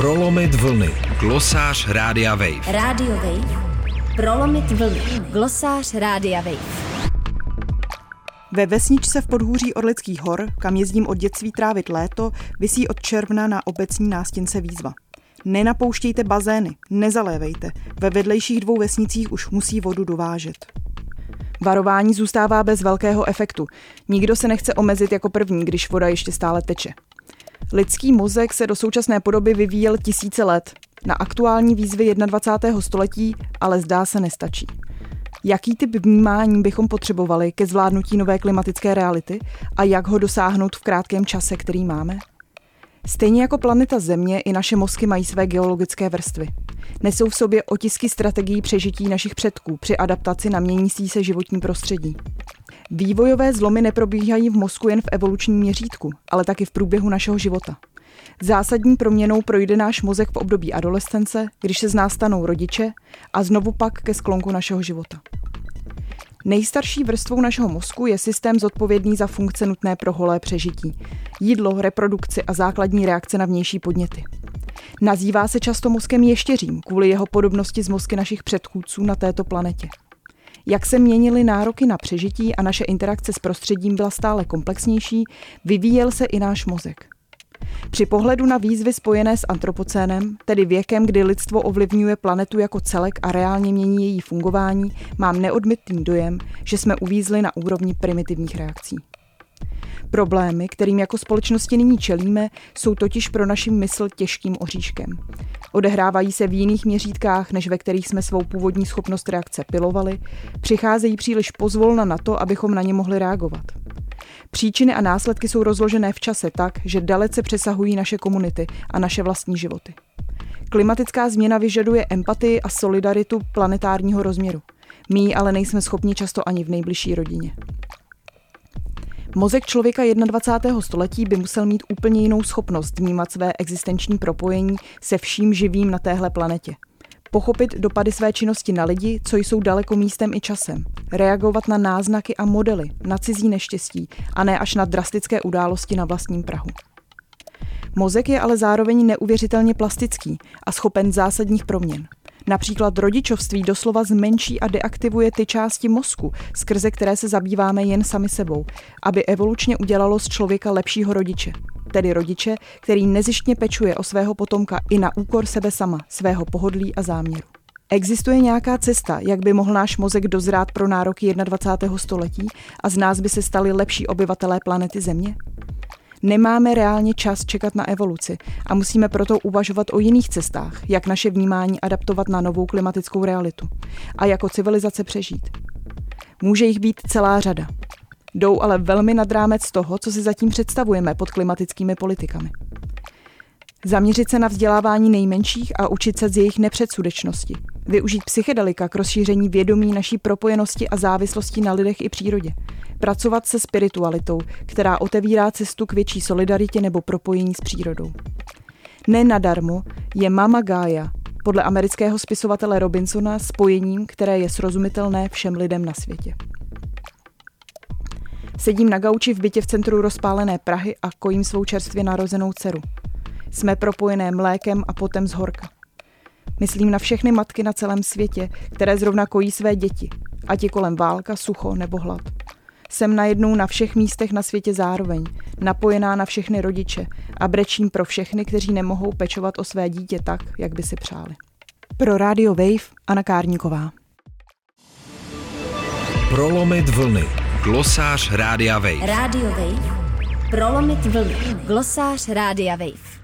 Prolomit vlny. Glosář Rádia Wave. Radio Wave. Prolomit vlny. Glosář Rádia Wave. Ve vesničce v podhůří Orlických hor, kam jezdím od dětství trávit léto, visí od června na obecní nástěnce výzva. Nenapouštějte bazény, nezalévejte. Ve vedlejších dvou vesnicích už musí vodu dovážet. Varování zůstává bez velkého efektu. Nikdo se nechce omezit jako první, když voda ještě stále teče. Lidský mozek se do současné podoby vyvíjel tisíce let. Na aktuální výzvy 21. století ale zdá se nestačí. Jaký typ vnímání bychom potřebovali ke zvládnutí nové klimatické reality a jak ho dosáhnout v krátkém čase, který máme? Stejně jako planeta Země, i naše mozky mají své geologické vrstvy. Nesou v sobě otisky strategií přežití našich předků při adaptaci na měnící se životní prostředí. Vývojové zlomy neprobíhají v mozku jen v evolučním měřítku, ale taky v průběhu našeho života. Zásadní proměnou projde náš mozek v období adolescence, když se z nás stanou rodiče a znovu pak ke sklonku našeho života. Nejstarší vrstvou našeho mozku je systém zodpovědný za funkce nutné pro holé přežití. Jídlo, reprodukci a základní reakce na vnější podněty. Nazývá se často mozkem ještěřím kvůli jeho podobnosti s mozky našich předchůdců na této planetě. Jak se měnily nároky na přežití a naše interakce s prostředím byla stále komplexnější, vyvíjel se i náš mozek. Při pohledu na výzvy spojené s antropocénem, tedy věkem, kdy lidstvo ovlivňuje planetu jako celek a reálně mění její fungování, mám neodmitný dojem, že jsme uvízli na úrovni primitivních reakcí. Problémy, kterým jako společnosti nyní čelíme, jsou totiž pro naši mysl těžkým oříškem. Odehrávají se v jiných měřítkách, než ve kterých jsme svou původní schopnost reakce pilovali, přicházejí příliš pozvolna na to, abychom na ně mohli reagovat. Příčiny a následky jsou rozložené v čase tak, že dalece přesahují naše komunity a naše vlastní životy. Klimatická změna vyžaduje empatii a solidaritu planetárního rozměru. My ale nejsme schopni často ani v nejbližší rodině. Mozek člověka 21. století by musel mít úplně jinou schopnost vnímat své existenční propojení se vším živým na téhle planetě. Pochopit dopady své činnosti na lidi, co jsou daleko místem i časem. Reagovat na náznaky a modely, na cizí neštěstí a ne až na drastické události na vlastním Prahu. Mozek je ale zároveň neuvěřitelně plastický a schopen zásadních proměn. Například rodičovství doslova zmenší a deaktivuje ty části mozku, skrze které se zabýváme jen sami sebou, aby evolučně udělalo z člověka lepšího rodiče. Tedy rodiče, který nezištně pečuje o svého potomka i na úkor sebe sama, svého pohodlí a záměru. Existuje nějaká cesta, jak by mohl náš mozek dozrát pro nároky 21. století a z nás by se stali lepší obyvatelé planety Země? Nemáme reálně čas čekat na evoluci a musíme proto uvažovat o jiných cestách, jak naše vnímání adaptovat na novou klimatickou realitu a jako civilizace přežít. Může jich být celá řada. Jdou ale velmi nad rámec toho, co si zatím představujeme pod klimatickými politikami. Zaměřit se na vzdělávání nejmenších a učit se z jejich nepředsudečnosti. Využít psychedelika k rozšíření vědomí naší propojenosti a závislosti na lidech i přírodě. Pracovat se spiritualitou, která otevírá cestu k větší solidaritě nebo propojení s přírodou. Ne nadarmo je Mama Gaia podle amerického spisovatele Robinsona spojením, které je srozumitelné všem lidem na světě. Sedím na gauči v bytě v centru rozpálené Prahy a kojím svou čerstvě narozenou dceru. Jsme propojené mlékem a potem z horka. Myslím na všechny matky na celém světě, které zrovna kojí své děti, ať je kolem válka, sucho nebo hlad. Jsem najednou na všech místech na světě zároveň, napojená na všechny rodiče a brečím pro všechny, kteří nemohou pečovat o své dítě tak, jak by si přáli. Pro Radio Wave Anna Kárníková. Prolomit vlny. Glosář Rádia Wave. Radio Wave. Prolomit vlny. Glosář Rádia Wave.